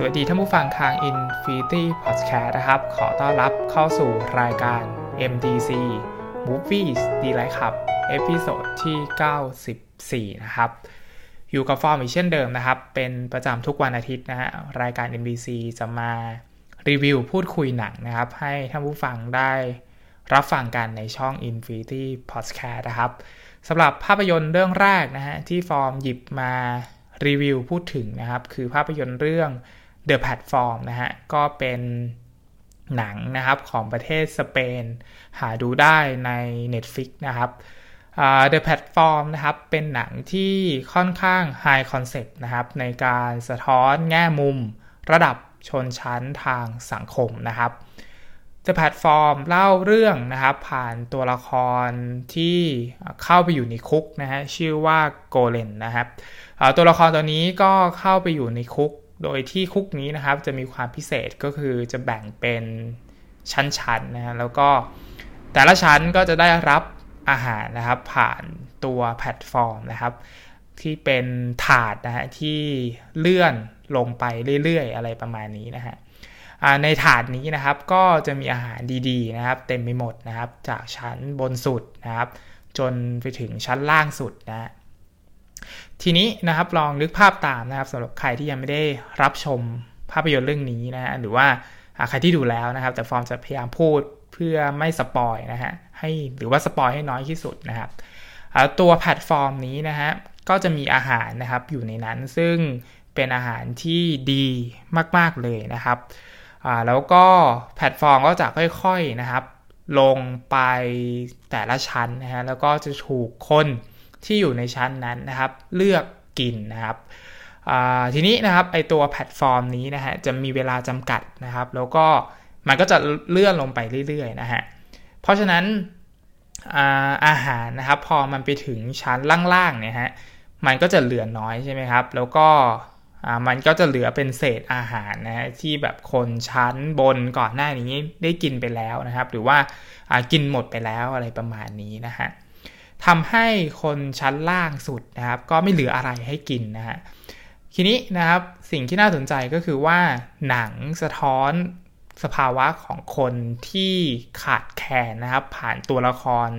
สวัสดีท่านผู้ฟังทาง Infinity Podcast นะครับ ขอต้อนรับเข้าสู่รายการ MDC Movies Delight ครับ episode ที่ 94 นะครับ อยู่กับฟอร์มอีกเช่นเดิมนะครับ เป็นประจำทุกวันอาทิตย์นะฮะรายการ MDC จะมารีวิวพูดคุยหนังนะครับ ให้ท่านผู้ฟังได้รับฟังกันในช่อง Infinity Podcast นะครับสำหรับภาพยนตร์เรื่องแรกนะฮะที่ฟอร์มหยิบมารีวิวพูดถึงนะครับ คือภาพยนตร์เรื่อง The Platform นะฮะ ก็เป็นหนังนะครับของประเทศสเปน หาดูได้ใน Netflix นะครับ The Platform นะครับ เป็นหนังที่ค่อนข้าง High Concept นะครับ ในการสะท้อนแง่มุมระดับชนชั้นทางสังคมนะครับ The Platform เล่าเรื่องนะครับ ผ่านตัวละครที่เข้าไปอยู่ในคุกนะฮะชื่อว่าโกเลนนะครับตัวละครตัวนี้ก็เข้าไปอยู่ในคุก โดยที่คุกนี้นะครับจะมีความพิเศษก็คือจะแบ่งเป็นชั้นๆนะฮะแล้วก็แต่ละชั้นก็จะได้รับอาหารนะครับผ่านตัวแพลตฟอร์มนะครับ ที่เป็นถาดนะฮะที่เลื่อนลงไปเรื่อยๆ อะไรประมาณนี้นะฮะในถาดนี้นะครับก็จะมีอาหารดีๆนะครับ เต็มไปหมดนะครับ จากชั้นบนสุดนะครับ จนไปถึงชั้นล่างสุดนะ ทีนี้นะครับลองนึกภาพตามนะครับสำหรับใครที่ยังไม่ได้รับชมภาพยนตร์เรื่องนี้นะฮะหรือว่าใครที่ดูแล้วนะครับ แต่ฟอร์มจะพยายามพูดเพื่อไม่ spoil นะฮะให้หรือว่า spoil ให้น้อยที่สุดนะครับตัวแพลตฟอร์มนี้นะฮะก็จะมีอาหารนะครับอยู่ในนั้นซึ่งเป็นอาหารที่ดีมากๆเลยนะครับแล้วก็แพลตฟอร์มก็จะค่อยๆนะครับ ลงไปแต่ละชั้นนะฮะแล้วก็จะถูกคน ที่อยู่ในชั้นนั้นนะครับ เลือกกินนะครับทีนี้นะครับไอตัวแพลตฟอร์มนี้นะฮะจะมีเวลาจำกัดนะครับ แล้วก็มันก็จะเลื่อนลงไปเรื่อยๆนะฮะเพราะฉะนั้นอาอาหารนะครับพอมันไปถึงชั้นล่างๆเนี่ยฮะมันก็จะเหลือน้อยใช่ไหมครับ แล้วก็มันก็จะเหลือเป็นเศษอาหารนะฮะที่แบบคนชั้นบนก่อนหน้านี้ได้กินไปแล้วนะครับ หรือว่ากินหมดไปแล้วอะไรประมาณนี้นะฮะ ทำให้คนชั้นล่างสุดนะครับ ก็ไม่เหลืออะไรให้กินนะฮะทีนี้นะครับสิ่งที่น่าสนใจก็คือว่าหนังสะท้อนสภาวะของคนที่ขาดแคลนนะครับ ผ่านตัวละคร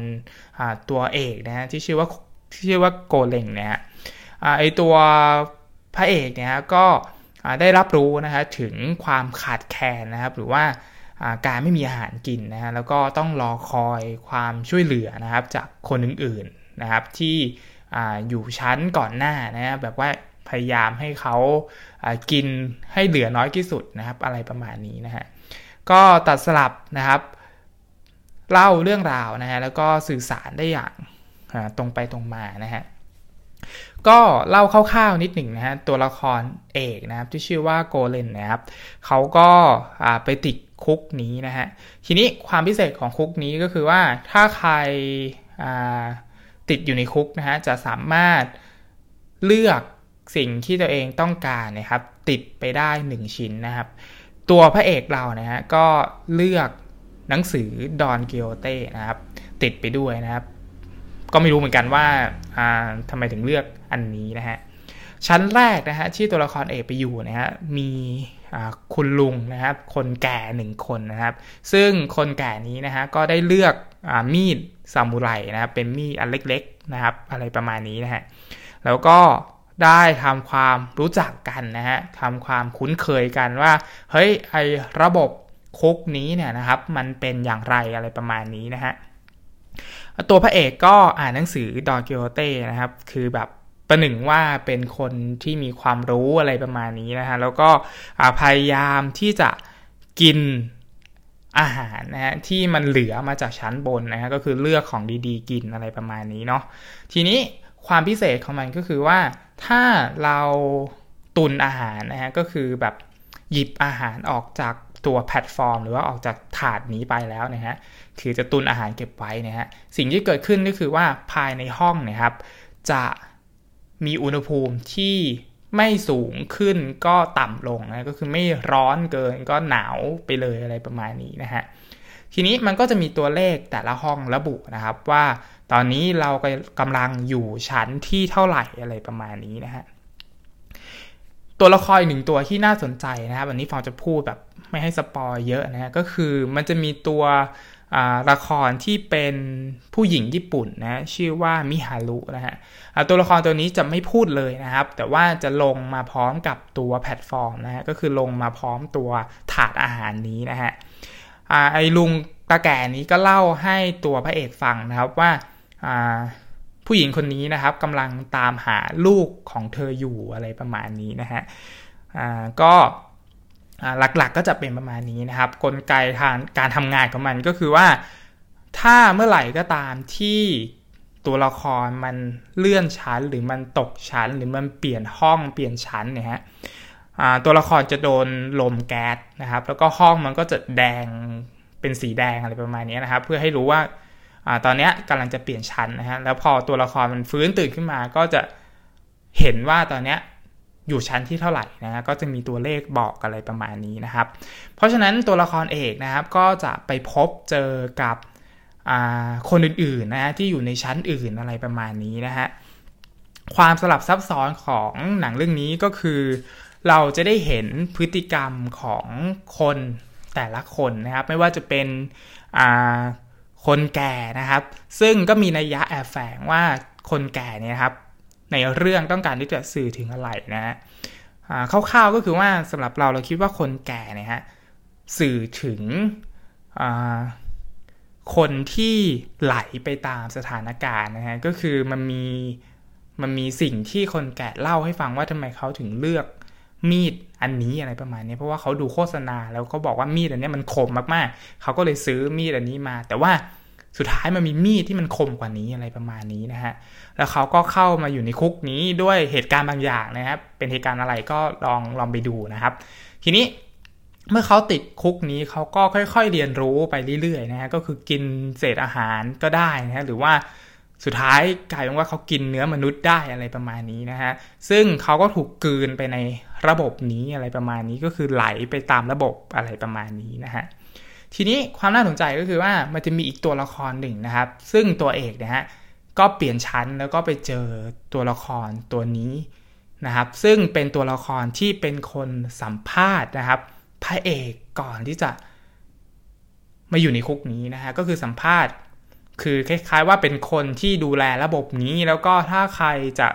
ตัวเอกนะฮะที่ชื่อว่าที่ชื่อว่าโกเลงเนี่ยไอตัวพระเอกเนี่ยก็ได้รับรู้นะฮะถึงความขาดแคลนนะครับ หรือว่า การไม่มีอาหารกินนะฮะแล้วก็ต้องรอคอยความช่วยเหลือนะครับจากคนอื่นๆนะครับที่ออยู่ชั้นก่อนหน้านะแบบว่าพยายามให้เขากินให้เหลือน้อยที่สุดนะครับ อะไรประมาณนี้นะฮะก็ตัดสลับนะครับเล่าเรื่องราวนะฮะแล้วก็สื่อสารได้อย่างตรงไปตรงมานะฮะก็เล่าคร่าวๆนิดหนึ่งนะฮะตัวละครเอกนะครับที่ชื่อว่าโกเลนนะครับเขาก็ไปติด คุกนี้นะฮะ ทีนี้ความพิเศษของคุกนี้ก็คือว่าถ้าใครติดอยู่ในคุกนะฮะจะสามารถเลือกสิ่งที่ตัวเองต้องการนะครับ ติดไปได้ 1 ชิ้นนะครับ ตัวพระเอกเรานะฮะก็เลือกหนังสือดอนกิโอเต้นะครับ ติดไปด้วยนะครับ ก็ไม่รู้เหมือนกันว่าทำไมถึงเลือกอันนี้นะฮะชั้นแรกนะฮะที่ตัวละครเอกไปอยู่นะฮะมี คุณลุงนะครับ คนแก่หนึ่งคนนะครับ ซึ่งคนแก่นี้นะฮะก็ได้เลือกอมีดซามูไรนะครับเป็นมีดอันเล็กๆนะครับ อะไรประมาณนี้นะฮะแล้วก็ได้ทำความรู้จักกันนะฮะทำความคุ้นเคยกันว่า เฮ้ยไอระบบคุกนี้เนี่ยนะครับ มันเป็นอย่างไรอะไรประมาณนี้นะฮะตัวพระเอกก็อ่านหนังสือดอกิโอเต้นะครับ คือแบบ ประหนึ่งว่าเป็นคนที่มีความรู้อะไรประมาณนี้นะฮะแล้วก็พยายามที่จะกินอาหารนะฮะที่มันเหลือมาจากชั้นบนนะฮะก็คือเลือกของดีๆ กินอะไรประมาณนี้เนาะทีนี้ความพิเศษของมันก็คือว่าถ้าเราตุนอาหารนะฮะก็คือแบบหยิบอาหารออกจากตัวแพลตฟอร์ม หรือว่าออกจากถาดนี้ไปแล้วนะฮะคือจะตุนอาหารเก็บไว้นะฮะสิ่งที่เกิดขึ้นก็คือว่าภายในห้องนะครับจะ มีอุณหภูมิที่ไม่สูงขึ้นก็ต่ำลงนะก็คือไม่ร้อนเกินก็หนาวไปเลยอะไรประมาณนี้นะฮะทีนี้มันก็จะมีตัวเลขแต่ละห้องระบุนะครับว่าตอนนี้เรากำลังอยู่ชั้นที่เท่าไหร่อะไรประมาณนี้นะฮะตัวละครอีกหนึ่งตัวที่น่าสนใจนะครับวันนี้ฟองจะพูดแบบไม่ให้สปอยเยอะนะก็คือมันจะมีตัว ละครที่เป็นผู้หญิงญี่ปุ่นนะชื่อว่ามิฮารุนะฮะตัวละครตัวนี้จะไม่พูดเลยนะครับ แต่ว่าจะลงมาพร้อมกับตัวแพลตฟอร์มนะฮะก็คือลงมาพร้อมตัวถาดอาหารนี้นะฮะไอ้ลุงตาแก่นี้ก็เล่าให้ตัวพระเอกฟังนะครับว่าผู้หญิงคนนี้นะครับกำลังตามหาลูกของเธออยู่อะไรประมาณนี้นะฮะก็ หลักๆก็จะเป็นประมาณนี้นะครับ กลไกทางการทำงานของมันก็คือว่า ถ้าเมื่อไหร่ก็ตามที่ตัวละครมันเลื่อนชั้นหรือมันตกชั้นหรือมันเปลี่ยนห้องเปลี่ยนชั้นเนี่ยฮะตัวละครจะโดนลมแก๊สนะครับ แล้วก็ห้องมันก็จะแดงเป็นสีแดงอะไรประมาณนี้นะครับ เพื่อให้รู้ว่าอตอนนี้กำลังจะเปลี่ยนชั้นนะฮะแล้วพอตัวละครมันฟื้นตื่นขึ้นมาก็จะเห็นว่าตอนนี้ อยู่ชั้นที่เท่าไหร่นะฮะก็จะมีตัวเลขบอกอะไรประมาณนี้นะครับ เพราะฉะนั้นตัวละครเอกนะครับก็จะไปพบเจอกับคนอื่นๆนะฮะที่อยู่ในชั้นอื่นอะไรประมาณนี้นะฮะความสลับซับซ้อนของหนังเรื่องนี้ก็คือ เราจะได้เห็นพฤติกรรมของคนแต่ละคนนะครับ ไม่ว่าจะเป็นคนแก่นะครับ ซึ่งก็มีนัยยะแอบแฝงว่าคนแก่เนี่ยครับ ในเรื่องต้องการที่จะสื่อถึงอะไรนะฮะคร่าวๆก็คือว่าสำหรับเราเราคิดว่าคนแก่เนี่ยฮะสื่อถึงคนที่ไหลไปตามสถานการณ์นะฮะก็คือมันมีมันมีสิ่งที่คนแก่เล่าให้ฟังว่าทำไมเขาถึงเลือกมีดอันนี้อะไรประมาณนี้เพราะว่าเขาดูโฆษณาแล้วก็บอกว่ามีดอันนี้มันคมมากๆ เขาก็เลยซื้อมีดอันนี้มา แต่ว่า สุดท้ายมันมีมีดที่มันคมกว่านี้อะไรประมาณนี้นะฮะ แล้วเขาก็เข้ามาอยู่ในคุกนี้ด้วยเหตุการณ์บางอย่างนะครับ เป็นเหตุการณ์อะไรก็ลองลองไปดูนะครับ ทีนี้เมื่อเขาติดคุกนี้เขาก็ค่อย ๆ เรียนรู้ไปเรื่อยๆนะฮะ ก็คือกินเศษอาหารก็ได้นะฮะ หรือว่าสุดท้ายกลายเป็นว่าเขากินเนื้อมนุษย์ได้อะไรประมาณนี้นะฮะ ซึ่งเขาก็ถูกกืนไปในระบบนี้อะไรประมาณนี้ ก็คือไหลไปตามระบบอะไรประมาณนี้นะฮะ ทีนี้ความน่าสนใจก็คือว่ามันจะมีอีกตัวละครหนึ่งนะครับ ซึ่งตัวเอกนะฮะก็เปลี่ยนชั้นแล้วก็ไปเจอตัวละครตัวนี้นะครับ ซึ่งเป็นตัวละครที่เป็นคนสัมภาษณ์นะครับพระเอกก่อนที่จะมาอยู่ในคุกนี้นะฮะก็คือสัมภาษณ์ คือคล้ายๆว่าเป็นคนที่ดูแลระบบนี้ แล้วก็ถ้าใครจะ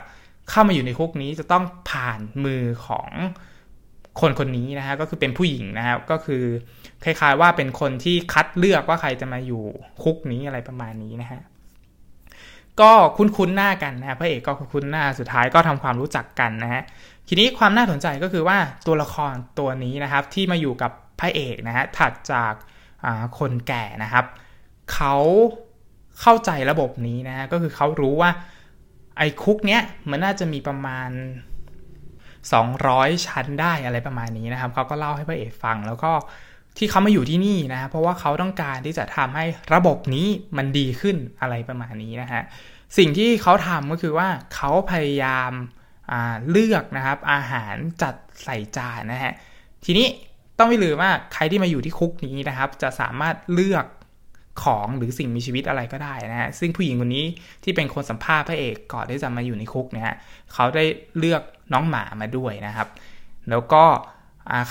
เข้ามาอยู่ในคุกนี้จะต้องผ่านมือของ คนคนนี้นะฮะก็คือเป็นผู้หญิงนะครับก็คือคล้ายๆว่าเป็นคนที่คัดเลือกว่าใครจะมาอยู่คุกนี้อะไรประมาณนี้นะฮะก็คุ้นๆหน้ากันนะพระเอกก็คุ้นหน้าสุดท้ายก็ทำความรู้จักกันนะฮะทีนี้ความน่าสนใจก็คือว่าตัวละครตัวนี้นะครับที่มาอยู่กับพระเอกนะฮะถัดจากคนแก่นะครับเขาเข้าใจระบบนี้นะฮะก็คือเขารู้ว่าไอ้คุกเนี้ยมันน่าจะมีประมาณ 200 ชั้นได้อะไรประมาณนี้นะครับเขาก็เล่าให้พระเอกฟังแล้วก็ที่เขามาอยู่ที่นี่นะเพราะว่าเขาต้องการที่จะทำให้ระบบนี้มันดีขึ้นอะไรประมาณนี้นะฮะสิ่งที่เขาทำก็คือว่าเขาพยายามเลือกนะครับอาหารจัดใส่จานนะฮะทีนี้ต้องไม่ลืมว่าใครที่มาอยู่ที่คุกนี้นะครับ จะสามารถเลือก ของหรือสิ่งมีชีวิตอะไรก็ได้นะฮะซึ่งผู้หญิงคนนี้ที่เป็นคนสัมภาษณ์พระเอกก่อนที่จะมาอยู่ในคุกเนี่ยเขาได้เลือกน้องหมามาด้วยนะครับ แล้วก็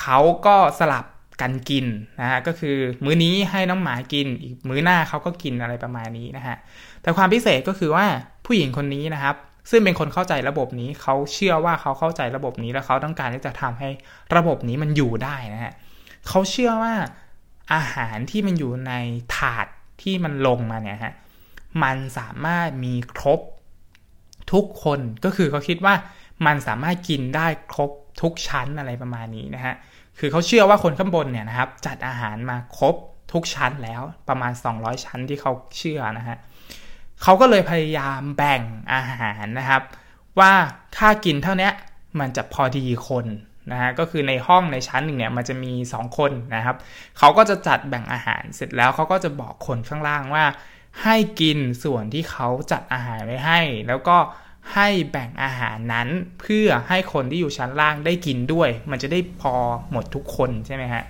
เขาก็สลับกันกินนะฮะก็คือมื้อนี้ให้น้องหมากิน อีกมื้อหน้าเขาก็กินอะไรประมาณนี้นะฮะแต่ความพิเศษก็คือว่าผู้หญิงคนนี้นะครับ ซึ่งเป็นคนเข้าใจระบบนี้เขาเชื่อว่าเขาเข้าใจระบบนี้แล้วเขาต้องการที่จะทำให้ระบบนี้มันอยู่ได้นะฮะเขาเชื่อว่า อาหารที่มันอยู่ในถาดที่มันลงมาเนี่ยฮะมันสามารถมีครบทุกคนก็คือเขาคิดว่ามันสามารถกินได้ครบทุกชั้นอะไรประมาณนี้นะฮะคือเขาเชื่อว่าคนข้างบนเนี่ยนะครับจัดอาหารมาครบทุกชั้นแล้วประมาณ 200 ชั้นที่เขาเชื่อนะฮะเขาก็เลยพยายามแบ่งอาหารนะครับ ว่าถ้ากินเท่านี้มันจะพอดีคน นะฮะก็คือในห้องในชั้นหนึ่งเนี่ยมันจะมี 2 คนนะครับเขาก็จะจัดแบ่งอาหารเสร็จแล้วเขาก็จะบอกคนข้างล่างว่า ให้กินส่วนที่เขาจัดอาหารไว้ให้ แล้วก็ให้แบ่งอาหารนั้นเพื่อให้คนที่อยู่ชั้นล่างได้กินด้วย มันจะได้พอหมดทุกคนใช่ไหมฮะ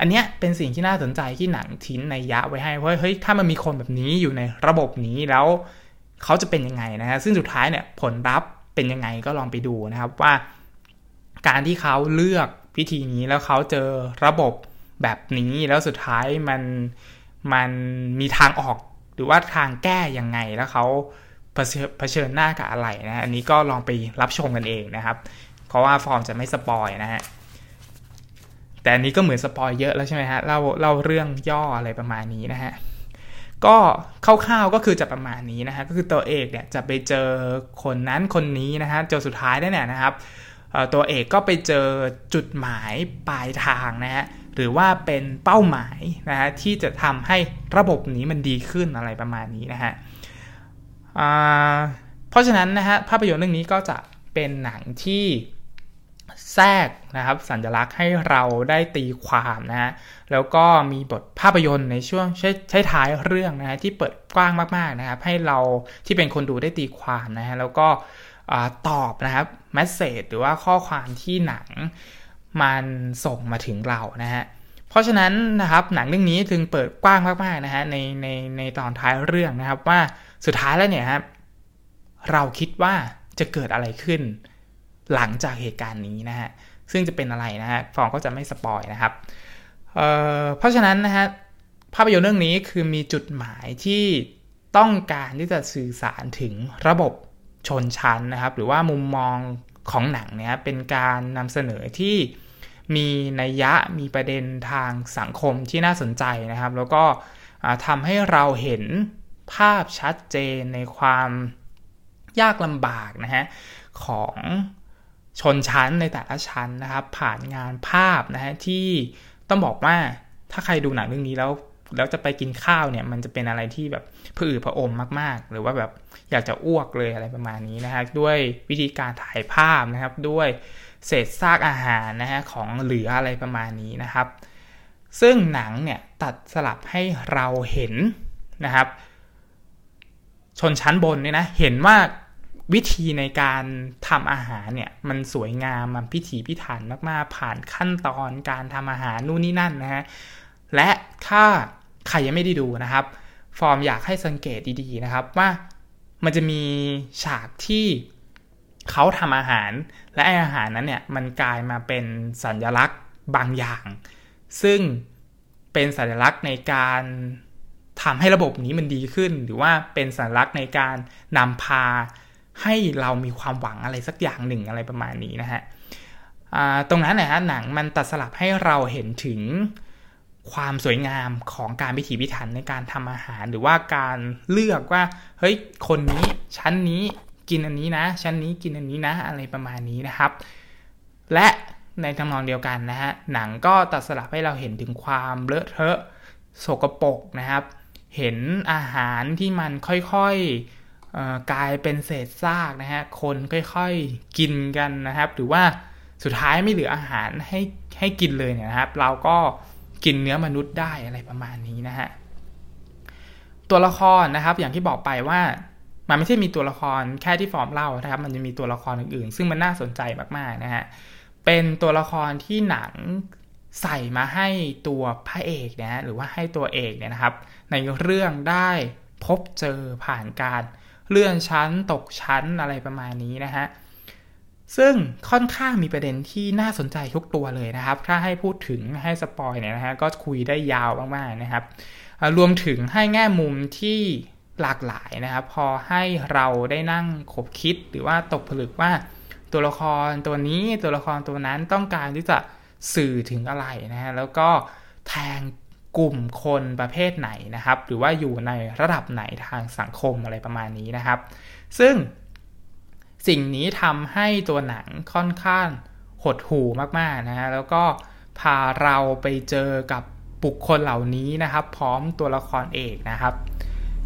อันเนี้ยเป็นสิ่งที่น่าสนใจที่หนังทิ้นในยะไว้ให้ว่าะเฮ้ยถ้ามันมีคนแบบนี้อยู่ในระบบนี้แล้วเขาจะเป็นยังไงนะฮะซึ่งสุดท้ายเนี่ยผลลัพธ์เป็นยังไงก็ลองไปดูนะครับว่า การที่เขาเลือกพิธีนี้แล้วเขาเจอระบบแบบนี้แล้วสุดท้ายมันมันมีทางออกหรือว่าทางแก้ยังไงแล้วเขาเผชิญหน้ากับอะไรนะอันนี้ก็ลองไปรับชมกันเองนะครับ เพราะว่าฟอร์มจะไม่ spoil นะฮะแต่อันนี้ก็เหมือน spoil เยอะแล้วใช่ไหมฮะเล่าเล่าเรื่องย่ออะไรประมาณนี้นะฮะก็คร่าวๆก็คือจะประมาณนี้นะฮะก็คือตัวเอกเนี่ยจะไปเจอคนนั้นคนนี้นะฮะจนสุดท้ายได้เนี่ยนะครับ ตัวเอกก็ไปเจอจุดหมายปลายทางนะฮะหรือว่าเป็นเป้าหมายนะฮะที่จะทำให้ระบบนี้มันดีขึ้นอะไรประมาณนี้นะฮะเพราะฉะนั้นนะฮะภาพยนตร์เรื่องนี้ก็จะเป็นหนังที่แทรกนะครับสัญลักษณ์ให้เราได้ตีความนะฮะแล้วก็มีบทภาพยนตร์ในช่วงใช้ใช้ท้ายเรื่องนะฮะที่เปิดกว้างมากๆนะครับให้เราที่เป็นคนดูได้ตีความนะฮะแล้วก็ ตอบนะครับแมสเซจหรือว่าข้อความที่หนังมันส่งมาถึงเรานะฮะเพราะฉะนั้นนะครับหนังเรื่องนี้จึงเปิดกว้างมากๆนะฮะในในในตอนท้ายเรื่องนะครับว่าสุดท้ายแล้วเนี่ยครับเราคิดว่าจะเกิดอะไรขึ้น หลังจากเหตุการณ์นี้นะฮะซึ่งจะเป็นอะไรนะฮะฟองก็จะไม่สปอยนะครับเเพราะฉะนั้นนะฮะภาพยนตร์เรื่องนี้คือมีจุดหมายที่ต้องการที่จะสื่อสารถึงระบบ ชนชั้นนะครับ หรือว่ามุมมองของหนังเนี่ยเป็นการนำเสนอที่มีนัยยะมีประเด็นทางสังคมที่น่าสนใจนะครับ แล้วก็ทำให้เราเห็นภาพชัดเจนในความยากลำบากนะฮะของชนชั้นในแต่ละชั้นนะครับ ผ่านงานภาพนะฮะที่ต้องบอกว่าถ้าใครดูหนังเรื่องนี้แล้วแล้วจะไปกินข้าวเนี่ยมันจะเป็นอะไรที่แบบผือผอมมาก ๆ หรือว่าแบบ อยากจะอ้วกเลยอะไรประมาณนี้นะฮะด้วยวิธีการถ่ายภาพนะครับ ด้วยเศษซากอาหารนะฮะของเหลืออะไรประมาณนี้นะครับ ซึ่งหนังเนี่ยตัดสลับให้เราเห็นนะครับ ชนชั้นบนเนี่ยนะเห็นว่าวิธีในการทำอาหารเนี่ยมันสวยงามมันพิถีพิถันมากๆ ผ่านขั้นตอนการทำอาหารนู่นนี่นั่นนะฮะและถ้าใครยังไม่ได้ดูนะครับ ฟอร์มอยากให้สังเกตดีๆนะครับ ว่า มันจะมีฉากที่เขาทำอาหาร และไออาหารนั้นเนี่ยมันกลายมาเป็นสัญลักษณ์บางอย่าง ซึ่งเป็นสัญลักษณ์ในการทำให้ระบบนี้มันดีขึ้น หรือว่าเป็นสัญลักษณ์ในการนำพาให้เรามีความหวังอะไรสักอย่างหนึ่งอะไรประมาณนี้นะฮะตรงนั้นนะฮะหนังมันตัดสลับให้เราเห็นถึง ความสวยงามของการพิถีพิถันในการทำอาหาร หรือว่าการเลือกว่า เฮ้ย คนนี้ชั้นนี้กินอันนี้นะ ชั้นนี้กินอันนี้นะ อะไรประมาณนี้นะครับ และในทำนองเดียวกันนะฮะ หนังก็ตัดสลับให้เราเห็นถึงความเลอะเทอะโสกปรกนะครับ เห็นอาหารที่มันค่อยๆกลายเป็นเศษซากนะฮะ คนค่อยๆกินกันนะครับ หรือว่าสุดท้ายไม่เหลืออาหารให้ให้กินเลยเนี่ยนะครับ เราก็ กินเนื้อมนุษย์ได้อะไรประมาณนี้นะฮะตัวละครนะครับ อย่างที่บอกไปว่ามันไม่ใช่มีตัวละครแค่ที่ฟอร์มเล่านะครับ มันจะมีตัวละครอื่นๆ ซึ่งมันน่าสนใจมากๆนะฮะเป็นตัวละครที่หนังใส่มาให้ตัวพระเอกนะหรือว่าให้ตัวเอกเนี่ยนะครับ ในเรื่องได้พบเจอผ่านการเลื่อนชั้นตกชั้นอะไรประมาณนี้นะฮะ ซึ่งค่อนข้างมีประเด็นที่น่าสนใจทุกตัวเลยนะครับ ถ้าให้พูดถึงให้สปอยเนี่ยนะฮะก็คุยได้ยาวมากๆนะครับ รวมถึงให้แง่มุมที่หลากหลายนะครับ พอให้เราได้นั่งขบคิดหรือว่าตกผลึกว่าตัวละครตัวนี้ตัวละครตัวนั้นต้องการที่จะสื่อถึงอะไรนะฮะแล้วก็แทงกลุ่มคนประเภทไหนนะครับ หรือว่าอยู่ในระดับไหนทางสังคมอะไรประมาณนี้นะครับ ซึ่ง สิ่งนี้ทำให้ตัวหนังค่อนข้างหดหู่มากๆนะฮะแล้วก็พาเราไปเจอกับบุคคลเหล่านี้นะครับ พร้อมตัวละครเอกนะครับ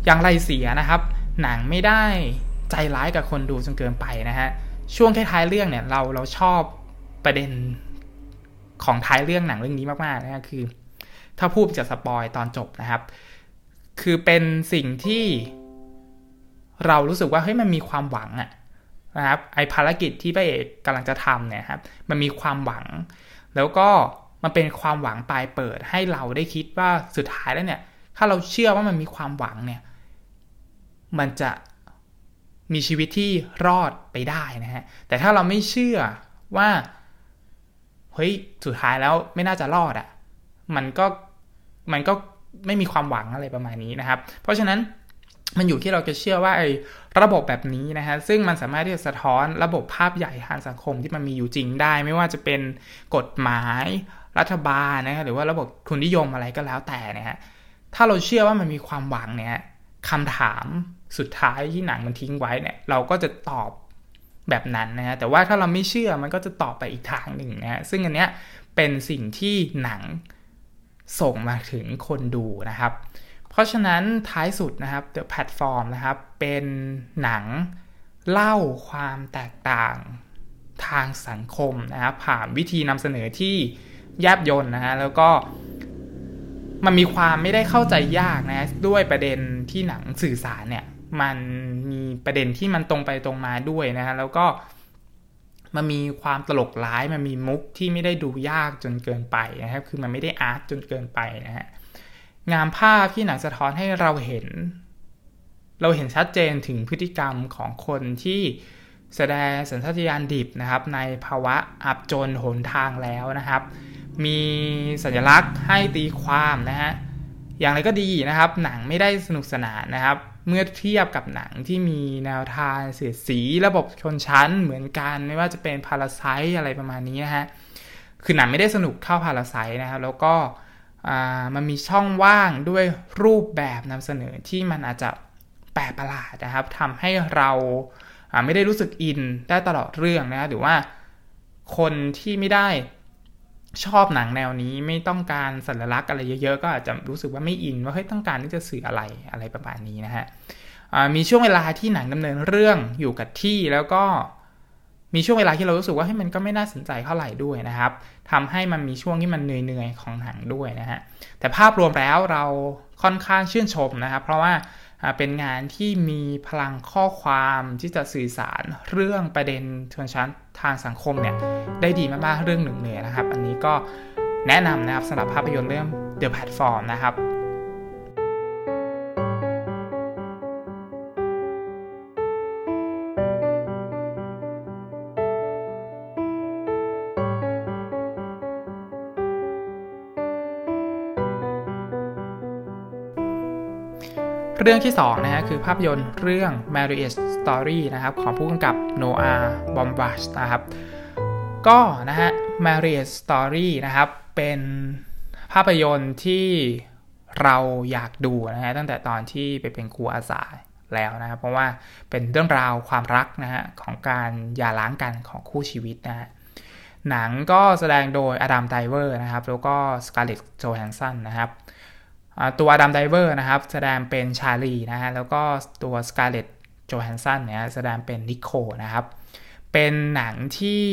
อย่างไรเสียนะครับ หนังไม่ได้ใจร้ายกับคนดูจนเกินไปนะฮะช่วงท้ายเรื่องเนี่ยเราเราชอบประเด็นของท้ายเรื่องหนังเรื่องนี้มากๆนะฮะคือ ถ้าพูดจะสปอยตอนจบนะครับ คือเป็นสิ่งที่เรารู้สึกว่าเฮ้ยมันมีความหวังอะ นะครับไอภารกิจที่พระเอกกำลังจะทำเนี่ยครับมันมีความหวัง แล้วก็มันเป็นความหวังปลายเปิดให้เราได้คิดว่าสุดท้ายแล้วเนี่ย ถ้าเราเชื่อว่ามันมีความหวังเนี่ย มันจะมีชีวิตที่รอดไปได้นะฮะแต่ถ้าเราไม่เชื่อว่าเฮ้ยสุดท้ายแล้วไม่น่าจะรอดอะ่ะมันก็มันก็ไม่มีความหวังอะไรประมาณนี้นะครับ เพราะฉะนั้น มันอยู่ที่เราจะเชื่อว่าไอ้ระบบแบบนี้นะฮะซึ่งมันสามารถที่จะสะท้อนระบบภาพใหญ่ทางสังคมที่มันมีอยู่จริงได้ ไม่ว่าจะเป็นกฎหมายรัฐบาลนะฮะหรือว่าระบบทุนนิยมอะไรก็แล้วแต่นะฮะถ้าเราเชื่อว่ามันมีความหวังเนี่ยคำถามสุดท้ายที่หนังมันทิ้งไว้เนี่ย เราก็จะตอบแบบนั้นนะฮะแต่ว่าถ้าเราไม่เชื่อมันก็จะตอบไปอีกทางหนึ่งนะฮะซึ่งอันเนี้ยเป็นสิ่งที่หนังส่งมาถึงคนดูนะครับ เพราะฉะนั้นท้ายสุดนะครับ The Platform นะครับ เป็นหนังเล่าความแตกต่างทางสังคมนะครับผ่านวิธีนำเสนอที่แยบยนนะฮะแล้วก็มันมีความไม่ได้เข้าใจยากนะด้วยประเด็นที่หนังสื่อสารเนี่ย มันมีประเด็นที่มันตรงไปตรงมาด้วยนะฮะแล้วก็มันมีความตลกร้ายมันมีมุกที่ไม่ได้ดูยากจนเกินไปนะครับ คือมันไม่ได้อาร์ตจนเกินไปนะฮะ งามภาพที่หนังสะท้อนให้เราเห็น เราเห็นชัดเจนถึงพฤติกรรมของคนที่แสดงสัญชาตญาณดิบนะครับ ในภาวะอับจนหนทางแล้วนะครับ มีสัญลักษณ์ให้ตีความนะฮะอย่างไรก็ดีนะครับ หนังไม่ได้สนุกสนานนะครับ เมื่อเทียบกับหนังที่มีแนวทางเสียสีระบบชนชั้นเหมือนกัน ไม่ว่าจะเป็นพาราไซอะไรประมาณนี้นะฮะคือหนังไม่ได้สนุกเท่าพาราไซนะครับ แล้วก็ มันมีช่องว่างด้วยรูปแบบนำเสนอที่มันอาจจะแปลกประหลาดนะครับทำให้เราไม่ได้รู้สึกอินได้ตลอดเรื่องนะหรือว่าคนที่ไม่ได้ชอบหนังแนวนี้ไม่ต้องการสัญลักษณ์อะไรเยอะๆ ก็อาจจะรู้สึกว่าไม่อินว่าเฮ้ยต้องการที่จะสื่ออะไรอะไรประมาณนี้นะฮะมีช่วงเวลาที่หนังดำเนินเรื่องอยู่กับที่แล้วก็ มีช่วงเวลาที่เรารู้สึกว่าให้มันก็ไม่น่าสนใจเท่าไหร่ด้วยนะครับทำให้มันมีช่วงที่มันเหนื่อยๆของหนังด้วยนะฮะแต่ภาพรวมแล้วเราค่อนข้างชื่นชมนะครับ เพราะว่าเป็นงานที่มีพลังข้อความที่จะสื่อสารเรื่องประเด็นชนชั้นทางสังคมเนี่ยได้ดีมากๆเรื่องหนึ่งเลยนะครับ อันนี้ก็แนะนำนะครับสำหรับภาพยนตร์เรื่อง The Platform นะครับ เรื่องที่2นะฮะคือภาพยนตร์เรื่อง Marriage Story นะครับของผู้กำกับโนอาBaumbach นะครับก็นะฮะ Marriage Story นะครับเป็นภาพยนตร์ที่เราอยากดูนะฮะตั้งแต่ตอนที่ไปเป็นครูอาสาแล้วนะครับเพราะว่าเป็นเรื่องราวความรักนะฮะของการหย่าร้างกันของคู่ชีวิตนะฮะหนังก็แสดงโดย Adam Driver นะครับแล้วก็ Scarlett Johansson นะครับ ตัว Adam Driver นะครับ แสดงเป็นชาลีนะฮะแล้วก็ตัว Scarlett Johansson เนี่ยแสดงเป็น Nicole นะครับ เป็นหนังที่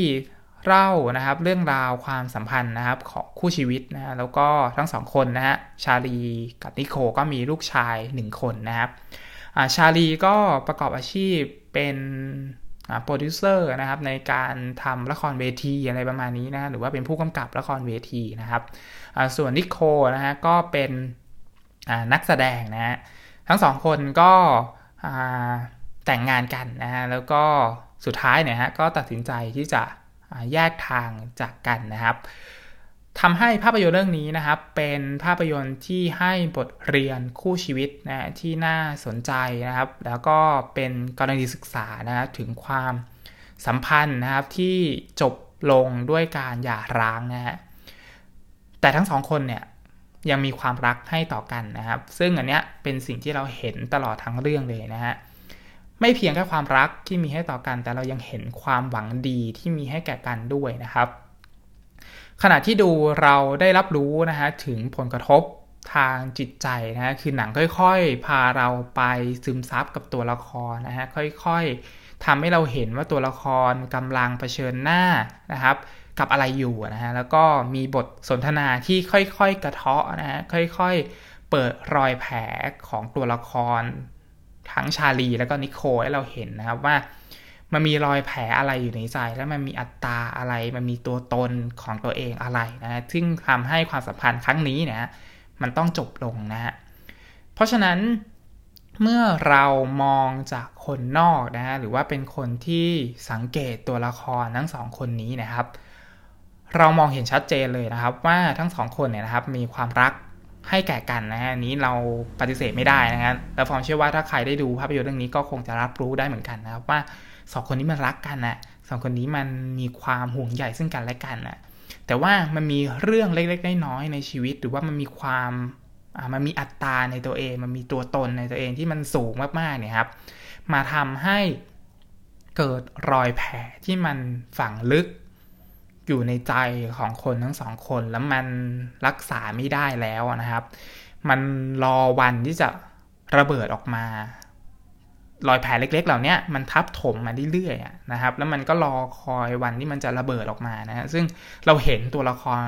เล่านะครับเรื่องราวความสัมพันธ์นะครับของคู่ชีวิตนะแล้วก็ทั้งสองคนนะฮะชาลีกับ Nicole ก็มีลูกชาย 1 คนนะครับชาลีก็ประกอบอาชีพเป็นโปรดิวเซอร์นะครับในการทำละครเวทีอะไรประมาณนี้นะหรือว่าเป็นผู้กำกับละครเวทีนะครับส่วน Nicoleนะฮะก็เป็น นักแสดงนะฮะทั้งสองคนก็แต่งงานกันนะฮะแล้วก็สุดท้ายเนี่ยฮะก็ตัดสินใจที่จะแยกทางจากกันนะครับทำให้ภาพยนตร์เรื่องนี้นะครับ เป็นภาพยนตร์ที่ให้บทเรียนคู่ชีวิตนะที่น่าสนใจนะครับ แล้วก็เป็นกรณีศึกษานะถึงความสัมพันธ์นะครับที่จบลงด้วยการหย่าร้างนะฮะแต่ทั้งสองคนเนี่ย ยังมีความรักให้ต่อกันนะครับ ซึ่งอันเนี้ยเป็นสิ่งที่เราเห็นตลอดทั้งเรื่องเลยนะฮะไม่เพียงแค่ความรักที่มีให้ต่อกัน แต่เรายังเห็นความหวังดีที่มีให้แก่กันด้วยนะครับ ขณะที่ดูเราได้รับรู้นะฮะถึงผลกระทบทางจิตใจนะฮะคือหนังค่อยๆ พาเราไปซึมซับกับตัวละครนะฮะค่อยๆทำให้เราเห็นว่าตัวละครกำลังเผชิญหน้านะครับ กับอะไรอยู่นะฮะแล้วก็มีบทสนทนาที่ค่อยๆกระเทาะนะฮะค่อยๆเปิดรอยแผลของตัวละคร ทั้งชาลีแล้วก็นิโคให้เราเห็นนะครับว่ามันมีรอยแผลอะไรอยู่ในใจ แล้วมันมีอัตราอะไร มันมีตัวตนของตัวเองอะไรนะซึ่งทำให้ความสัมพันธ์ครั้งนี้นะมันต้องจบลงนะฮะเพราะฉะนั้นเมื่อเรามองจากคนนอกนะฮะหรือว่าเป็นคนที่สังเกตตัวละครทั้งสองคนนี้นะครับ เรามองเห็นชัดเจนเลยนะครับ ว่าทั้งสองคนเนี่ยนะครับ มีความรักให้แก่กันนะฮะนี้เราปฏิเสธไม่ได้นะฮะแล้วฟอมเชื่อว่าถ้าใครได้ดูภาพยนตร์เรื่องนี้ก็คงจะรับรู้ได้เหมือนกันนะครับ ว่าสองคนนี้มันรักกันนะสองคนนี้มันมีความห่วงใยซึ่งกันและกันนะแต่ว่ามันมีเรื่องเล็กๆน้อยๆในชีวิต หรือว่ามันมีความมันมีอัตราในตัวเอง มันมีตัวตนในตัวเองที่มันสูงมากๆเนี่ยครับ มาทำให้เกิดรอยแผลที่มันฝังลึก อยู่ในใจของคนทั้งสองคนแล้วมันรักษาไม่ได้แล้วนะครับ มันรอวันที่จะระเบิดออกมารอยแผลเล็ก ๆ เหล่านี้มันทับถมมาเรื่อยๆนะครับ แล้วมันก็รอคอยวันที่มันจะระเบิดออกมานะฮะซึ่งเราเห็นตัวละคร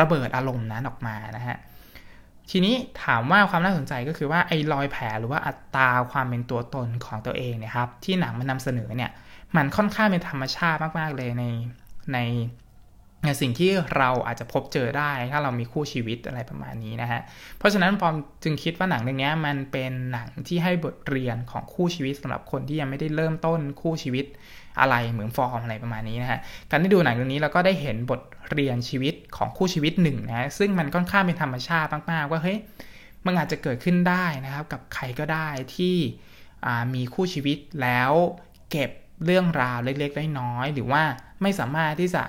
ระเบิดอารมณ์นั้นออกมานะฮะทีนี้ถามว่าความน่าสนใจก็คือว่าไอ้รอยแผลหรือว่าอัตราความเป็นตัวตนของตัวเองเนี่ยครับ ที่หนังมันนำเสนอเนี่ย มันค่อนข้างเป็นธรรมชาติมากๆเลยในใน สิ่งที่เราอาจจะพบเจอได้ถ้าเรามีคู่ชีวิตอะไรประมาณนี้นะฮะ เพราะฉะนั้นปอมจึงคิดว่าหนังเรื่องนี้มันเป็นหนังที่ให้บทเรียนของคู่ชีวิตสำหรับคนที่ยังไม่ได้เริ่มต้นคู่ชีวิตอะไรเหมือนฟอร์มอะไรประมาณนี้นะฮะ การที่ดูหนังเรื่องนี้เราก็ได้เห็นบทเรียนชีวิตของคู่ชีวิตหนึ่งนะซึ่งมันค่อนข้างเป็นธรรมชาติมากๆว่าเฮ้ยมันอาจจะเกิดขึ้นได้นะครับกับใครก็ได้ที่มีคู่ชีวิตแล้วเก็บเรื่องราวเล็กๆน้อยๆหรือว่าไม่สามารถที่จะ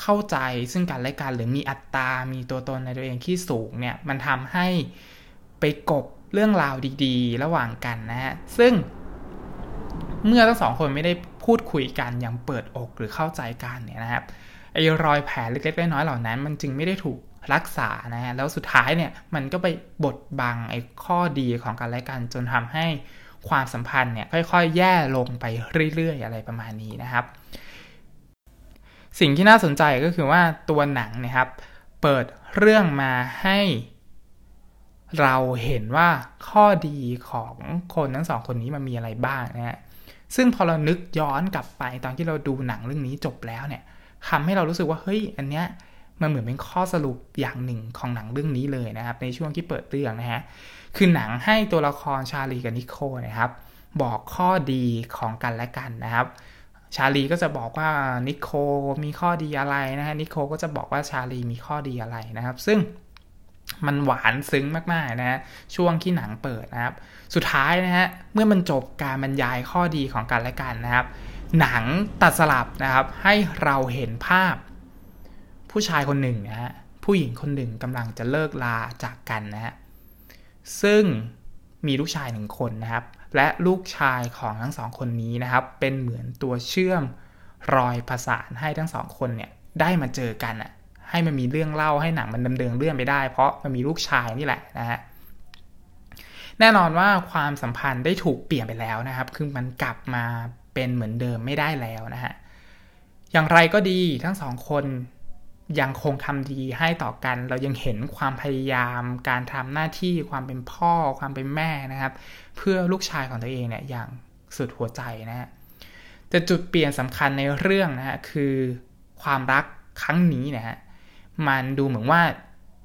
เข้าใจซึ่งกันและกันหรือมีอัตรามีตัวตนในตัวเองที่สูงเนี่ย มันทำให้ไปกบเรื่องราวดีๆ ระหว่างกันนะฮะ ซึ่งเมื่อทั้งสองคนไม่ได้พูดคุยกันอย่างเปิดอกหรือเข้าใจกันเนี่ยนะครับไอ้รอยแผลเล็กๆน้อยๆเหล่านั้น มันจึงไม่ได้ถูกรักษานะฮะแล้วสุดท้ายเนี่ยมันก็ไปบดบังไอ้ข้อดีของกันและกัน จนทำให้ความสัมพันธ์เนี่ยค่อยๆ แย่ลงไปเรื่อยๆ อะไรประมาณนี้นะครับ สิ่งที่น่าสนใจก็คือว่าตัวหนังนะครับ เปิดเรื่องมาให้ เราเห็นว่าข้อดีของคนทั้งสองคนนี้มันมีอะไรบ้างนะฮะซึ่งพอเรานึกย้อนกลับไปตอนที่เราดูหนังเรื่องนี้จบแล้วเนี่ยทำให้เรารู้สึกว่าเฮ้ยอันเนี้ยมันเหมือนเป็นข้อสรุปอย่างหนึ่งของหนังเรื่องนี้เลยนะครับ ในช่วงที่เปิดเรื่องนะฮะคือหนังให้ตัวละครชาลีกับนิโคนะครับ บอกข้อดีของกันและกันนะครับ ชาลีก็จะบอกว่านิโคมีข้อดีอะไรนะฮะนิโคก็จะบอกว่าชาลีมีข้อดีอะไรนะครับ ซึ่งมันหวานซึ้งมากๆนะฮะช่วงที่หนังเปิดนะครับ สุดท้ายนะฮะเมื่อมันจบการบรรยายข้อดีของกันและกันนะครับ หนังตัดสลับนะครับ ให้เราเห็นภาพ ผู้ชายคนหนึ่งนะฮะผู้หญิงคนหนึ่งกำลังจะเลิกลาจากกันนะฮะซึ่งมีลูกชายหนึ่งคนนะครับ และลูกชายของทั้งสองคนนี้นะครับ เป็นเหมือนตัวเชื่อมรอยประสานให้ทั้งสองคนเนี่ยได้มาเจอกันอะให้มันมีเรื่องเล่าให้หนังมันดำเนินเรื่องไปได้ เพราะมันมีลูกชายนี่แหละนะฮะแน่นอนว่าความสัมพันธ์ได้ถูกเปลี่ยนไปแล้วนะครับ คือมันกลับมาเป็นเหมือนเดิมไม่ได้แล้วนะฮะอย่างไรก็ดีทั้งสองคน ยังคงทำดีให้ต่อกัน เรายังเห็นความพยายามการทำหน้าที่ความเป็นพ่อความเป็นแม่นะครับ เพื่อลูกชายของตัวเองเนี่ยอย่างสุดหัวใจนะฮะแต่จุดเปลี่ยนสำคัญในเรื่องนะฮะคือความรักครั้งนี้นะฮะมันดูเหมือนว่า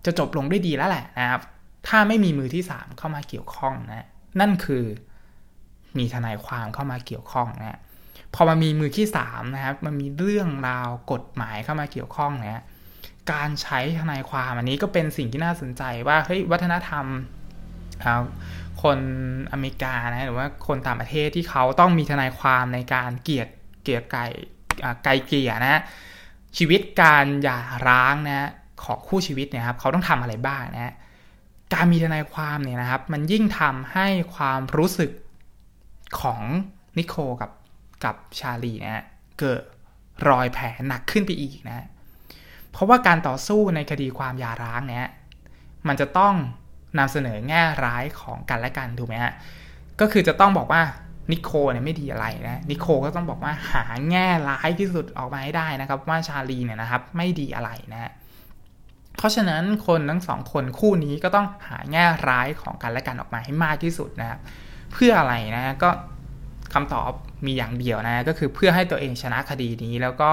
จะจบลงด้วยดีแล้วแหละนะครับ ถ้าไม่มีมือที่สามเข้ามาเกี่ยวข้องนะ นั่นคือมีทนายความเข้ามาเกี่ยวข้องนะ พอมามีมือที่สามนะครับ มันมีเรื่องราวกฎหมายเข้ามาเกี่ยวข้องนะการใช้ทนายความอันนี้ก็เป็นสิ่งที่น่าสนใจว่าเฮ้ยวัฒนธรรมคนอเมริกานะหรือว่าคนต่างประเทศที่เขาต้องมีทนายความในการเกียรเกียรไก่ไกลเกลี่ยนะชีวิตการหย่าร้างนะของคู่ชีวิตเนี่ยครับ เขาต้องทำอะไรบ้างนะการมีทนายความเนี่ยนะครับ มันยิ่งทำให้ความรู้สึกของนิโคกับ กับชาลีนะเกิดรอยแผลหนักขึ้นไปอีกนะ เพราะว่าการต่อสู้ในคดีความยาร้างเนี่ยมันจะต้องนำเสนอแง่ร้ายของกันและกันถูกไหมฮะ ก็คือจะต้องบอกว่านิโคเนี่ยไม่ดีอะไรนะนิโคก็ต้องบอกว่าหาแง่ร้ายที่สุดออกมาให้ได้นะครับ ว่าชาลีเนี่ยนะครับไม่ดีอะไรนะเพราะฉะนั้นคนทั้งสองคนคู่นี้ก็ต้องหาแง่ร้ายของกันและกันออกมาให้มากที่สุดนะครับ เพื่ออะไรนะก็คำตอบ มีอย่างเดียวนะก็คือเพื่อให้ตัวเองชนะคดีนี้ แล้วก็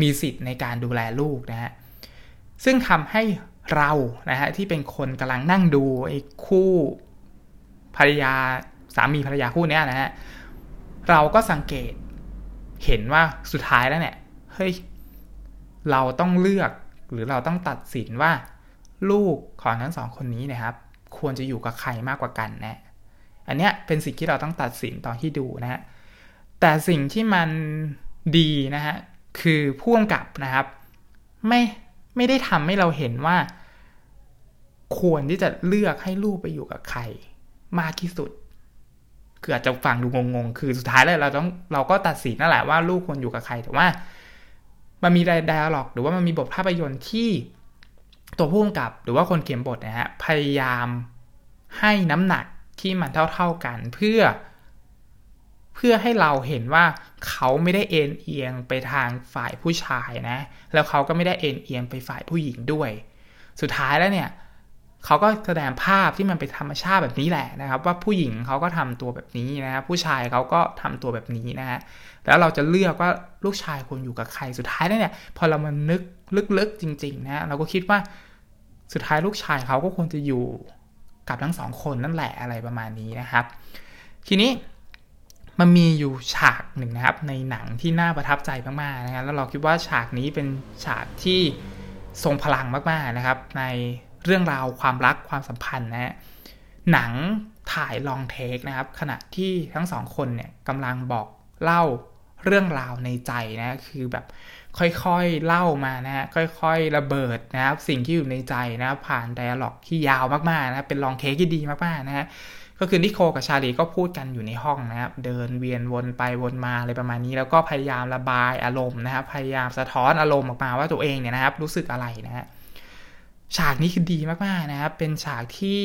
มีสิทธิ์ในการดูแลลูกนะฮะซึ่งทำให้เรานะฮะที่เป็นคนกำลังนั่งดูไอ้คู่ภรรยาสามีภรรยาคู่นี้นะฮะเราก็สังเกตเห็นว่าสุดท้ายแล้วเนี่ยเฮ้ยเราต้องเลือกหรือเราต้องตัดสินว่าลูกของทั้งสองคนนี้นะครับ ควรจะอยู่กับใครมากกว่ากันนะ อันเนี้ยเป็นสิ่งที่เราต้องตัดสินตอนที่ดูนะฮะ แต่สิ่งที่มันดีนะฮะคือพ่วงกับนะครับ ไม่ไม่ได้ทำให้เราเห็นว่า ควรที่จะเลือกให้ลูกไปอยู่กับใคร มากที่สุด คืออาจจะฟังดูงงๆ คือสุดท้ายแล้วเราต้องเราก็ตัดสินนั่นแหละว่าลูกควรอยู่กับใครแต่ว่า มันมีไดอะล็อกหรือว่ามันมีบทภาพยนตร์ที่ตัวผู้กำกับหรือว่าคนเขียนบทนะฮะพยายามให้น้ำหนักที่มันเท่า ๆกันเพื่อ เพื่อให้เราเห็นว่าเขาไม่ได้เอ็นเอียงไปทางฝ่ายผู้ชายนะ แล้วเขาก็ไม่ได้เอ็นเอียงไปฝ่ายผู้หญิงด้วย สุดท้ายแล้วเนี่ยเขาก็แสดงภาพที่มันเป็นธรรมชาติแบบนี้แหละนะครับ ว่าผู้หญิงเขาก็ทำตัวแบบนี้นะครับผู้ชายเขาก็ทำตัวแบบนี้นะฮะแล้วเราจะเลือกว่าลูกชายควรอยู่กับใครสุดท้ายเนี่ยพอเรามานึกลึกๆจริงๆนะเราก็คิดว่าสุดท้ายลูกชายเขาก็ควรจะอยู่กับทั้งสองคนนั่นแหละอะไรประมาณนี้นะครับ ทีนี้ มันมีอยู่ฉากหนึ่งนะครับ ในหนังที่น่าประทับใจมากๆนะครับแล้วเราคิดว่าฉากนี้เป็นฉากที่ทรงพลังมากๆนะครับ ในเรื่องราวความรักความสัมพันธ์นะฮะหนังถ่ายลองเทคนะครับ ขณะที่ทั้งสองคนเนี่ยกำลังบอกเล่าเรื่องราวในใจนะคือแบบค่อยๆเล่ามานะฮะค่อยๆระเบิดนะครับ สิ่งที่อยู่ในใจนะผ่านไดอะล็อกที่ยาวมากๆนะเป็นลองเทคที่ดีมากๆนะฮะ ก็คือนิโคกับชาลีก็พูดกันอยู่ในห้องนะครับ เดินเวียนวนไปวนมาอะไรประมาณนี้ แล้วก็พยายามระบายอารมณ์นะครับ พยายามสะท้อนอารมณ์ออกมาว่าตัวเองเนี่ยนะครับ รู้สึกอะไรนะฮะฉากนี้คือดีมากๆนะครับ เป็นฉากที่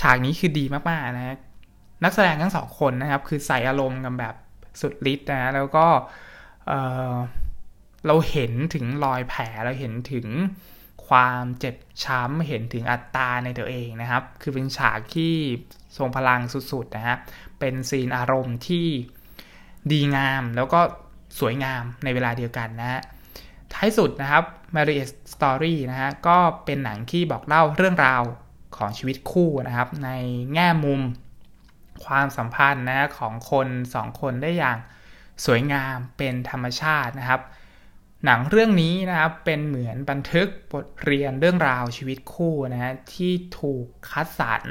ฉากนี้คือดีมากๆนะนักแสดงทั้งสองคนนะครับ คือใส่อารมณ์กันแบบสุดฤทธิ์นะแล้วก็เเราเห็นถึงรอยแผลเราเห็นถึง ความเจ็บช้ำเห็นถึงอัตตาในตัวเองนะครับ คือเป็นฉากที่ทรงพลังสุดๆนะฮะเป็นซีนอารมณ์ที่ดีงามแล้วก็สวยงามในเวลาเดียวกันนะฮะท้ายสุดนะครับ Marriage Story นะฮะก็เป็นหนังที่บอกเล่าเรื่องราวของชีวิตคู่นะครับ ในแง่มุมความสัมพันธ์นะของคนสองคนได้อย่างสวยงามเป็นธรรมชาตินะครับ หนังเรื่องนี้นะครับเป็นเหมือนบันทึกบทเรียนเรื่องราวชีวิตคู่นะฮะที่ถูกคัดสรร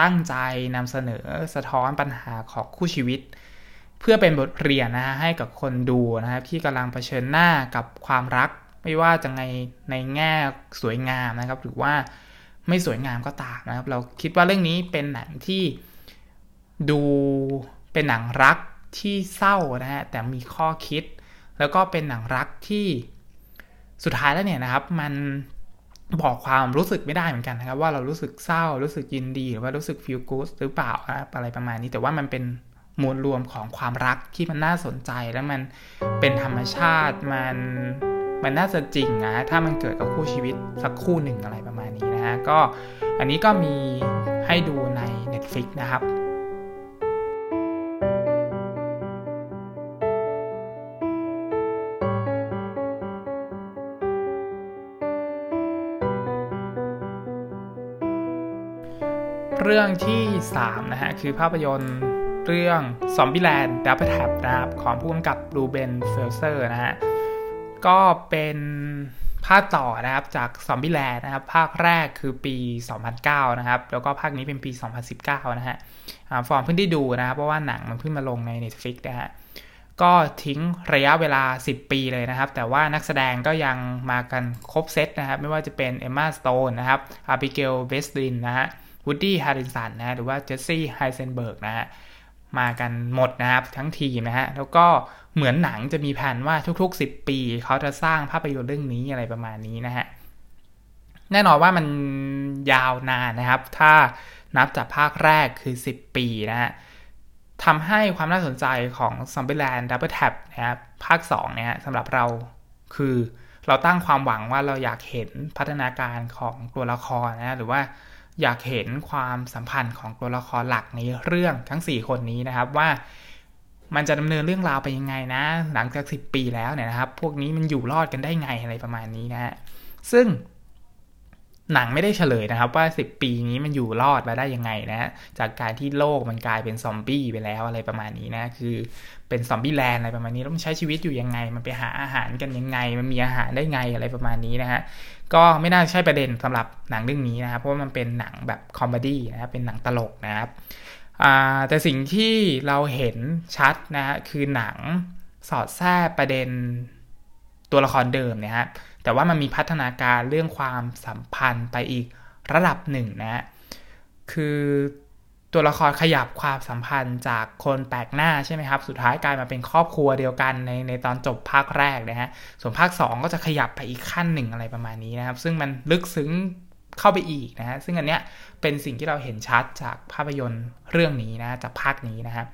ตั้งใจนำเสนอสะท้อนปัญหาของคู่ชีวิต เพื่อเป็นบทเรียนนะฮะให้กับคนดูนะครับที่กำลังเผชิญหน้ากับความรัก ไม่ว่าจะในในแง่สวยงามนะครับ หรือว่าไม่สวยงามก็ตามนะครับ เราคิดว่าเรื่องนี้เป็นหนังที่ดูเป็นหนังรักที่เศร้านะฮะแต่มีข้อคิด แล้วก็เป็นหนังรักที่สุดท้ายแล้วเนี่ยนะครับ มันบอกความรู้สึกไม่ได้เหมือนกันนะครับ ว่าเรารู้สึกเศร้ารู้สึกยินดี หรือว่ารู้สึก feel good หรือเปล่าอะไรประมาณนี้ แต่ว่ามันเป็นมวลรวมของความรักที่มันน่าสนใจแล้วมันเป็นธรรมชาติมันมันน่าจะจริงนะถ้ามันเกิดกับคู่ชีวิตสักคู่หนึ่งอะไรประมาณนี้นะฮะก็อันนี้ก็มีให้ดูใน Netflix นะครับ เรื่องที่ 3 นะฮะ คือภาพยนตร์เรื่อง Zombieland d o u b l e Tap นะครับ ของผู้กำกับรูเบนเฟลเซอร์นะฮะ ก็เป็นภาคต่อนะครับจาก Zombieland นะครับ ภาคแรกคือปี 2009 นะครับ แล้วก็ภาคนี้เป็นปี 2019 นะฮะฟอร์มเพิ่งได้ดูนะครับ เพราะว่าหนังมันเพิ่งมาลงใน Netflix นะฮะก็ทิ้งระยะเวลา 10 ปีเลยนะครับ แต่ว่านักแสดงก็ยังมากันครบเซตนะครับ ไม่ว่าจะเป็น Emma Stone นะครับ Abigail Breslin นะฮะ Woody Harrelson นะหรือว่า Jesse Eisenberg นะฮะมากันหมดนะครับทั้งทีมนะฮะแล้วก็เหมือนหนังจะมีแผนว่าทุกๆ 10 ปี เขาจะสร้างภาพยนตร์เรื่องนี้อะไรประมาณนี้นะฮะแน่นอนว่ามันยาวนานนะครับ ถ้านับจากภาคแรกคือ 10 ปีนะฮะทำให้ความน่าสนใจของ Zombieland Double Tap นะครับภาค 2 เนี่ยสำหรับเราคือเราตั้งความหวังว่าเราอยากเห็นพัฒนาการของตัวละครนะหรือว่า อยากเห็นความสัมพันธ์ของตัวละครหลักในเรื่องทั้ง 4 คนนี้นะครับว่ามันจะดำเนินเรื่องราวไปยังไงนะ หลังจาก 10 ปีแล้วเนี่ยนะครับ พวกนี้มันอยู่รอดกันได้ไงอะไรประมาณนี้นะฮะซึ่ง หนังไม่ได้เฉลยนะครับว่า 10 ปีนี้มันอยู่รอดมาได้ยังไงนะจากการที่โลกมันกลายเป็นซอมบี้ไปแล้วอะไรประมาณนี้นะคือเป็น Zombieland อะไรประมาณนี้แล้วมันใช้ชีวิตอยู่ยังไง มันไปหาอาหารกันยังไง มันมีอาหารได้ไงอะไรประมาณนี้นะฮะก็ไม่น่าใช่ประเด็นสำหรับหนังเรื่องนี้นะครับเพราะว่ามันเป็นหนังแบบ comedy นะครับเป็นหนังตลกนะครับแต่สิ่งที่เราเห็นชัดนะฮะคือหนังสอดแทรกประเด็นตัวละครเดิมนะฮะ แต่ว่ามันมีพัฒนาการเรื่องความสัมพันธ์ไปอีกระดับหนึ่งนะ คือตัวละครขยับความสัมพันธ์จากคนแปลกหน้าใช่ไหมครับ สุดท้ายกลายมาเป็นครอบครัวเดียวกันในในตอนจบภาคแรกนะฮะ ส่วนภาค 2 ก็จะขยับไปอีกขั้นหนึ่งอะไรประมาณนี้นะครับ ซึ่งมันลึกซึ้งเข้าไปอีกนะฮะ ซึ่งอันเนี้ยเป็นสิ่งที่เราเห็นชัดจากภาพยนตร์เรื่องนี้นะ จากภาคนี้นะครับ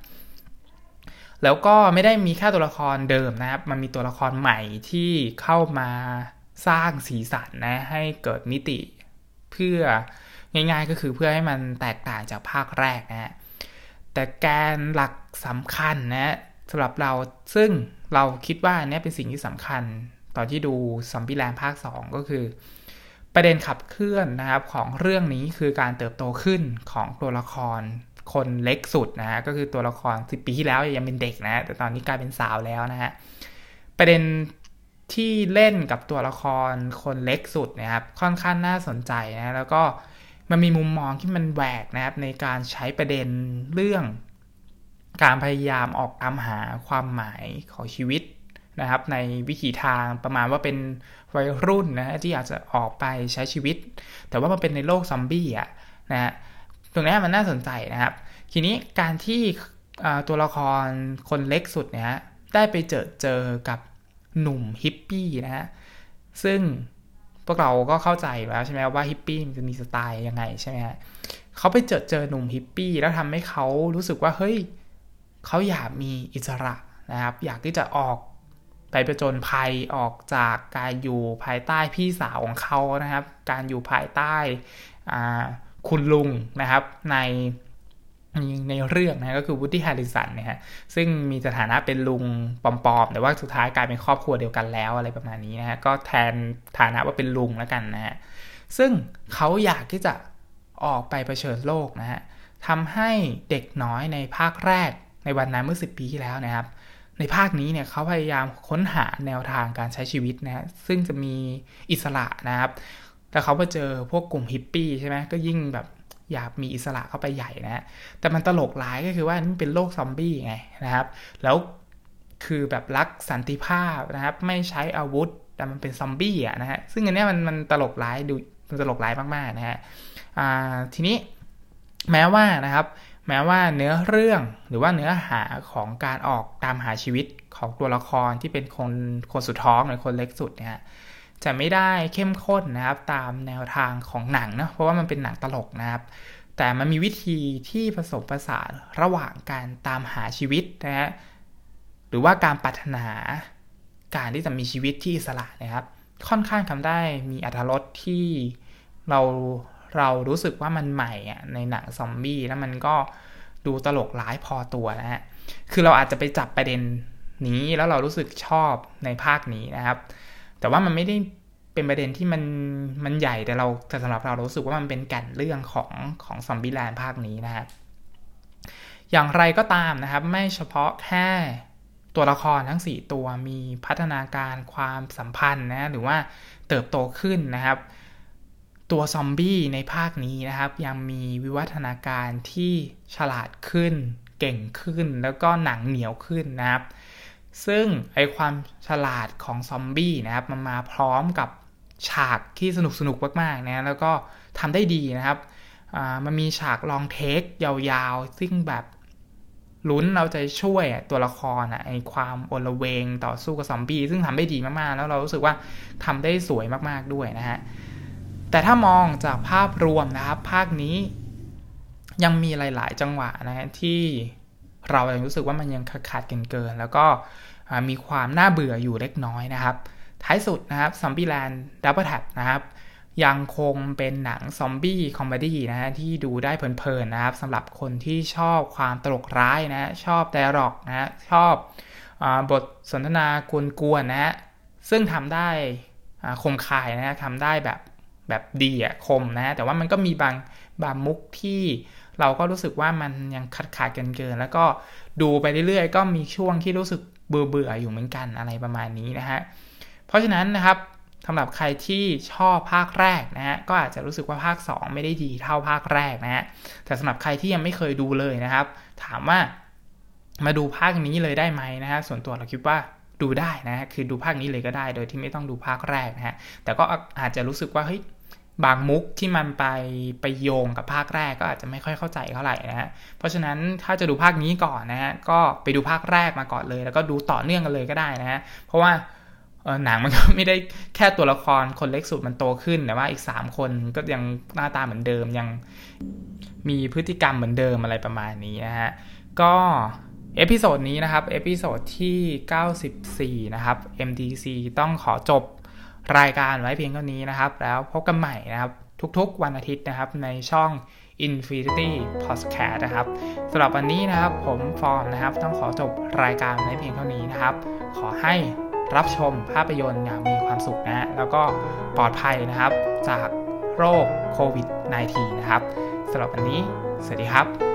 แล้วก็ไม่ได้มีแค่ตัวละครเดิมนะครับ มันมีตัวละครใหม่ที่เข้ามา สร้างสีสันนะให้เกิดมิติ เพื่อง่ายๆก็คือเพื่อให้มันแตกต่างจากภาคแรกนะฮะแต่แกนหลักสำคัญนะสำหรับเราซึ่งเราคิดว่านี่เป็นสิ่งที่สำคัญ ตอนที่ดูซอมบี้แลนด์ภาค 2 ก็คือ ประเด็นขับเคลื่อนนะครับของเรื่องนี้คือการเติบโตขึ้นของตัวละครคนเล็กสุดนะฮะก็คือตัวละคร 10 ปีที่แล้วยังเป็นเด็กนะ แต่ตอนนี้กลายเป็นสาวแล้วนะฮะประเด็น ที่เล่นกับตัวละครคนเล็กสุดนะครับ ค่อนข้างน่าสนใจนะแล้วก็มันมีมุมมองที่มันแหวกนะครับ ในการใช้ประเด็นเรื่อง การพยายามออกตามหาความหมายของชีวิตนะครับ ในวิถีทางประมาณว่าเป็นวัยรุ่นนะที่อยากจะออกไปใช้ชีวิต แต่ว่ามันเป็นในโลกซอมบี้อะนะฮะตรงนี้มันน่าสนใจนะครับ ทีนี้การที่ตัวละครคนเล็กสุดเนี่ยได้ไปเจอเจอกับ หนุ่มฮิปปี้นะฮะซึ่งพวกเราก็เข้าใจแล้วใช่ไหมว่าฮิปปี้มันจะมีสไตล์ยังไงใช่ไหมฮะเขาไปเจอเจอหนุ่มฮิปปี้แล้วทำให้เขารู้สึกว่าเฮ้ยเขาอยากมีอิสระนะครับ อยากที่จะออกไปประจนภัยออกจากการอยู่ภายใต้พี่สาวของเขานะครับ การอยู่ภายใต้คุณลุงนะครับใน ในเรื่องนะก็คือวูดดี้แฮร์ริสันเนี่ยฮะซึ่งมีสถานะเป็นลุงปอมๆ แต่ว่าสุดท้ายกลายเป็นครอบครัวเดียวกันแล้วอะไรประมาณนี้นะฮะก็แทนฐานะว่าเป็นลุงแล้วกันนะฮะซึ่งเขาอยากที่จะออกไปเผชิญโลกนะฮะทำให้เด็กน้อยในภาคแรกในวันนั้นเมื่อ 10 ปีที่แล้วนะครับ ในภาคนี้เนี่ยเขาพยายามค้นหาแนวทางการใช้ชีวิตนะฮะซึ่งจะมีอิสระนะครับแต่เขาไปเจอพวกกลุ่มฮิปปี้ใช่ไหมก็ยิ่งแบบ อยากมีอิสระเข้าไปใหญ่นะแต่มันตลกร้ายก็คือว่านี่เป็นโลกซอมบี้ไงนะครับ แล้วคือแบบรักสันติภาพนะครับ ไม่ใช้อาวุธแต่มันเป็นซอมบี้อะนะฮะซึ่งอันนี้มันมันตลกร้ายดูมันตลกร้ายมากๆนะฮะทีนี้แม้ว่านะครับ แม้ว่าเนื้อเรื่องหรือว่าเนื้อหาของการออกตามหาชีวิตของตัวละครที่เป็นคนคนสุดท้องหรือคนเล็กสุดเนี่ย จะไม่ได้เข้มข้นนะครับตามแนวทางของหนังเนาะเพราะว่ามันเป็นหนังตลกนะครับ แต่มันมีวิธีที่ผสมผสานระหว่างการตามหาชีวิตนะฮะหรือว่าการปรารถนาการที่จะมีชีวิตที่อิสระนะครับ ค่อนข้างทำได้มีอัตรสที่เราเรารู้สึกว่ามันใหม่อะในหนังซอมบี้แล้วมันก็ดูตลกร้ายพอตัวนะฮะคือเราอาจจะไปจับประเด็นนี้แล้วเรารู้สึกชอบในภาคนี้นะครับ แต่ว่ามันไม่ได้เป็นประเด็นที่มันมันใหญ่แต่เราแต่สำหรับเราเรารู้สึกว่ามันเป็นแก่นเรื่องของของซอมบี้แลนด์ภาคนี้นะฮะอย่างไรก็ตามนะครับ ไม่เฉพาะแค่ตัวละครทั้ง 4 ตัวมีพัฒนาการความสัมพันธ์นะหรือว่าเติบโตขึ้นนะครับ ตัวซอมบี้ในภาคนี้นะครับ ยังมีวิวัฒนาการที่ฉลาดขึ้น เก่งขึ้น แล้วก็หนังเหนียวขึ้นนะครับ ซึ่งไอความฉลาดของซอมบี้นะครับมันมาพร้อมกับฉากที่สนุกสนุกมากๆนะแล้วก็ทำได้ดีนะครับมันมีฉากลองเทคยาวๆ ซึ่งแบบลุ้นเราจะช่วยตัวละครอะไอความโอลเวงต่อสู้กับซอมบี้ซึ่งทำได้ดีมากๆ แล้วเรารู้สึกว่าทำได้สวยมากๆด้วยนะฮะแต่ถ้ามองจากภาพรวมนะครับ ภาคนี้ยังมีหลาย ๆ จังหวะนะฮะที่ เรายังรู้สึกว่ามันยังขาดเกินเกิน แล้วก็มีความน่าเบื่ออยู่เล็กน้อยนะครับ ท้ายสุดนะครับ Zombieland: Double Tap นะครับยังคงเป็นหนังซอมบี้ comedy นะฮะที่ดูได้เพลินๆนะครับสำหรับคนที่ชอบความตลกร้ายนะชอบ dialogue นะชอบบทสนทนากวนๆนะฮะซึ่งทำได้คมคายนะทำได้แบบแบบดีอะคมนะแต่ว่ามันก็มีบางบางมุกที่ เราก็รู้สึกว่ามันยังขาดขาดกันเกิน แล้วก็ดูไปเรื่อยๆ ก็มีช่วงที่รู้สึกเบื่อเบื่ออยู่เหมือนกันอะไรประมาณนี้นะฮะ เพราะฉะนั้นนะครับสำหรับใครที่ชอบภาคแรกนะฮะก็อาจจะรู้สึกว่าภาค 2 ไม่ได้ดีเท่าภาคแรกนะฮะแต่สำหรับใครที่ยังไม่เคยดูเลยนะครับ ถามว่ามาดูภาคนี้เลยได้ไหมนะฮะส่วนตัวเราคิดว่าดูได้นะฮะคือดูภาคนี้เลยก็ได้ โดยที่ไม่ต้องดูภาคแรกนะฮะแต่ก็อาจจะรู้สึกว่าเฮ้ย บางมุกที่มันไปไปโยงกับภาคแรกก็อาจจะไม่ค่อยเข้าใจเท่าไหร่นะฮะ เพราะฉะนั้นถ้าจะดูภาคนี้ก่อนนะฮะก็ไปดูภาคแรกมาก่อนเลย แล้วก็ดูต่อเนื่องกันเลยก็ได้นะฮะ เพราะว่าหนังมันก็ไม่ได้แค่ตัวละครคนเล็กสุดมันโตขึ้นแต่ว่าอีก 3 คนก็ยังหน้าตาเหมือนเดิมยังมีพฤติกรรมเหมือนเดิมอะไรประมาณนี้นะฮะ ก็ episode นี้นะครับ episode ที่ 94 นะครับ MDC ต้องขอจบ รายการไว้เพียงเท่านี้นะครับ แล้วพบกันใหม่นะครับ ทุกๆ วันอาทิตย์นะครับในช่อง Infinity Podcast นะครับสำหรับวันนี้นะครับผมฟอร์มนะครับ ต้องขอจบรายการไว้เพียงเท่านี้นะครับ ขอให้รับชมภาพยนตร์อย่างมีความสุขนะ แล้วก็ปลอดภัยนะครับจากโรคโควิด -19 นะครับสำหรับวันนี้ สวัสดีครับ